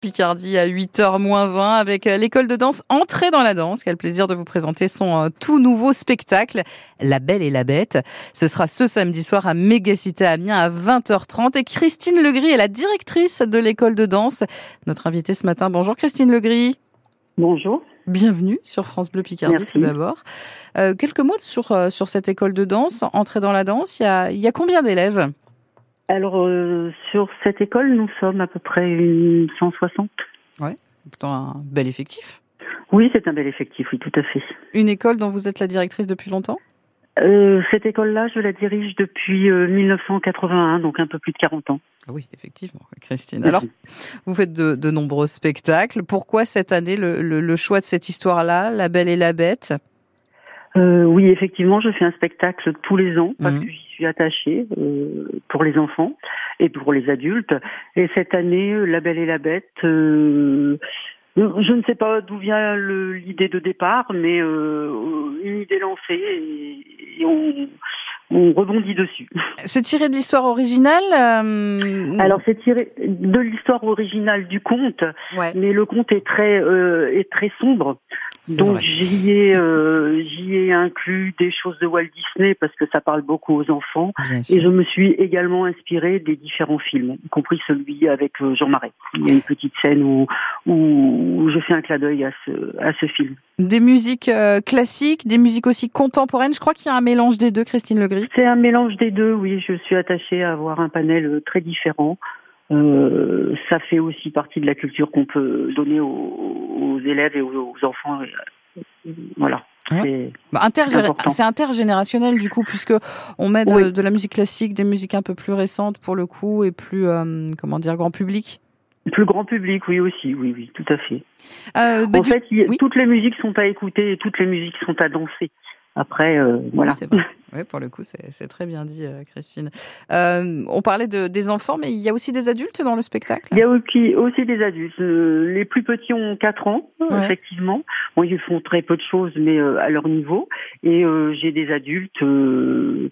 Picardie à 8h moins 20 avec euh, l'école de danse Entrée dans la danse le plaisir de vous présenter son euh, tout nouveau spectacle La Belle et la Bête. Ce sera ce samedi soir à Mégacité Amiens à 20h30 et Christine Legris est la directrice de l'école de danse. Notre invitée ce matin. Bonjour Christine Legris. Bonjour. Bienvenue sur France Bleu Picardie Merci. tout d'abord. Euh, quelques mots sur, sur cette école de danse, Entrée dans la danse. Il y a, il y a combien d'élèves? Alors, euh, sur cette école, nous sommes à peu près une 160. Plutôt un bel effectif. Oui, c'est un bel effectif, oui, tout à fait. Une école dont vous êtes la directrice depuis longtemps? Euh, cette école-là, je la dirige depuis euh, 1981, donc un peu plus de 40 ans. Ah Oui, effectivement, Christine. Alors, vous faites de, de nombreux spectacles. Pourquoi cette année le, le- le choix de cette histoire-là, La Belle et la Bête? Euh, oui, effectivement, je fais un spectacle tous les ans parce que j'y suis attachée euh, pour les enfants et pour les adultes. Et cette année, euh, La Belle et la Bête, euh, je ne sais pas d'où vient l'idée de départ, mais euh, une idée lancée et, et on, on rebondit dessus. C'est tiré de l'histoire originale euh, Alors c'est tiré de l'histoire originale du conte, ouais, mais le conte est très euh, est très sombre. Donc j'y ai euh, j'y ai inclus des choses de Walt Disney parce que ça parle beaucoup aux enfants Bien sûr. et je me suis également inspirée des différents films, y compris celui avec euh, Jean Marais. Il y a une petite scène où où je fais un clin d'œil à ce à ce film. Des musiques euh, classiques, des musiques aussi contemporaines. Je crois qu'il y a un mélange des deux, Christine Legris. C'est un mélange des deux, oui. Je suis attachée à avoir un panel euh, très différent. Euh, ça fait aussi partie de la culture qu'on peut donner aux, aux élèves et aux, aux enfants. Euh, Voilà. Ouais. Bah. C'est intergénérationnel du coup, puisque on met de, Oui. de la musique classique, des musiques un peu plus récentes pour le coup et plus, euh, comment dire, grand public. Plus grand public, oui aussi, oui, oui, tout à fait. Euh, bah, en du- fait, oui. toutes les musiques sont à écouter et toutes les musiques sont à danser. Après, euh, voilà. Oui. Oui, pour le coup, c'est très bien dit, euh, Christine. Euh, on parlait de, des enfants, mais il y a aussi des adultes dans le spectacle? Il y a aussi, aussi des adultes. Euh, les plus petits ont 4 ans, Ouais. effectivement. Bon, ils font très peu de choses, mais euh, à leur niveau. Et euh, j'ai des adultes, euh,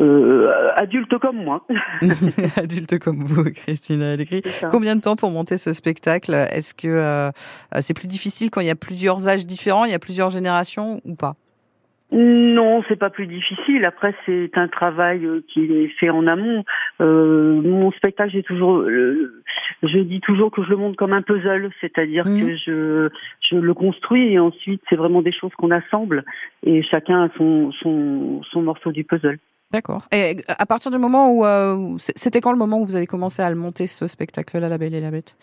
euh, adultes comme moi. adultes comme vous, Christine Allegri. Combien de temps pour monter ce spectacle? Est-ce que euh, c'est plus difficile quand il y a plusieurs âges différents, il y a plusieurs générations ou pas? Non, c'est pas plus difficile. Après, c'est un travail euh, qui est fait en amont. Euh, mon spectacle, j'ai toujours, euh, je dis toujours que je le monte comme un puzzle, c'est-à-dire Mhm. que je, je le construis et ensuite c'est vraiment des choses qu'on assemble et chacun a son, son, son morceau du puzzle. D'accord. Et à partir du moment où euh, c'était quand le moment où vous avez commencé à le monter ce spectacle-là, La Belle et la Bête?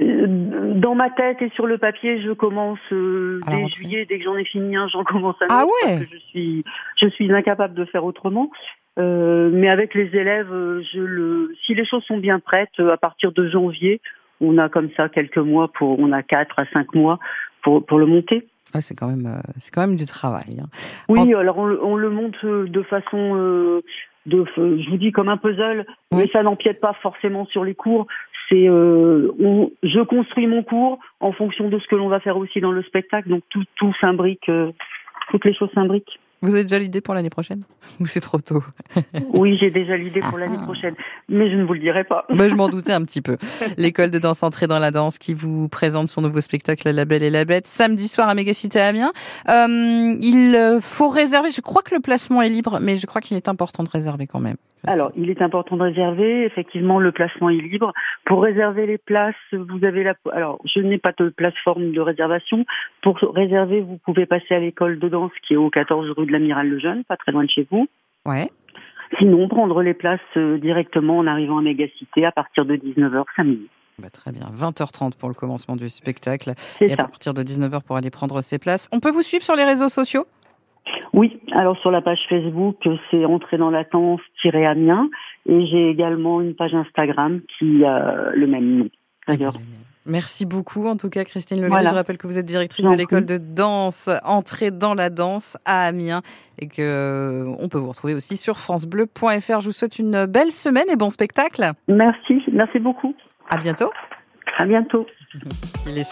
Euh, Dans ma tête et sur le papier, je commence euh, dès juillet. Dès que j'en ai fini un, j'en commence un Ah autre ouais parce que je suis, je suis incapable de faire autrement. Euh, mais avec les élèves, je le, si les choses sont bien prêtes, à partir de janvier, on a comme ça quelques mois pour, on a quatre à cinq mois pour pour le monter. C'est quand même, euh, c'est quand même du travail. hein. Oui, alors on, le- on le monte euh, de façon, euh, de, je vous dis comme un puzzle, Oui. mais ça n'empiète pas forcément sur les cours. C'est, euh, on- je construis mon cours en fonction de ce que l'on va faire aussi dans le spectacle, donc tout, tout s'imbrique, euh, toutes les choses s'imbriquent. Vous avez déjà l'idée pour l'année prochaine Ou c'est trop tôt Oui, j'ai déjà l'idée pour l'année Ah. prochaine, mais je ne vous le dirai pas. Bah, Je m'en doutais un petit peu. L'école de danse Entrée dans la danse qui vous présente son nouveau spectacle La Belle et la Bête samedi soir à Mégacité Amiens. Euh, il faut réserver, je crois que le placement est libre, mais je crois qu'il est important de réserver quand même. Alors, il est important de réserver. Effectivement, le placement est libre. Pour réserver les places, vous avez la. Alors, je n'ai pas de plateforme de réservation. Pour réserver, vous pouvez passer à l'école de danse qui est au 14 rue de l'Amiral Lejeune, pas très loin de chez vous. Ouais. Sinon, prendre les places euh, directement en arrivant à Mégacité à partir de 19h samedi. Bah, très bien. 20h30 pour le commencement du spectacle et à ça. partir de 19h pour aller prendre ses places. On peut vous suivre sur les réseaux sociaux? Oui, alors sur la page Facebook, c'est Entrer dans la danse-Amiens. Et j'ai également une page Instagram qui a le même nom. D'ailleurs, Merci beaucoup, en tout cas, Christine. Voilà. Je rappelle que vous êtes directrice de l'école de danse Entrée dans la danse à Amiens et que euh, on peut vous retrouver aussi sur francebleu.fr. Je vous souhaite une belle semaine et bon spectacle. merci, merci beaucoup. À bientôt. À bientôt. Il est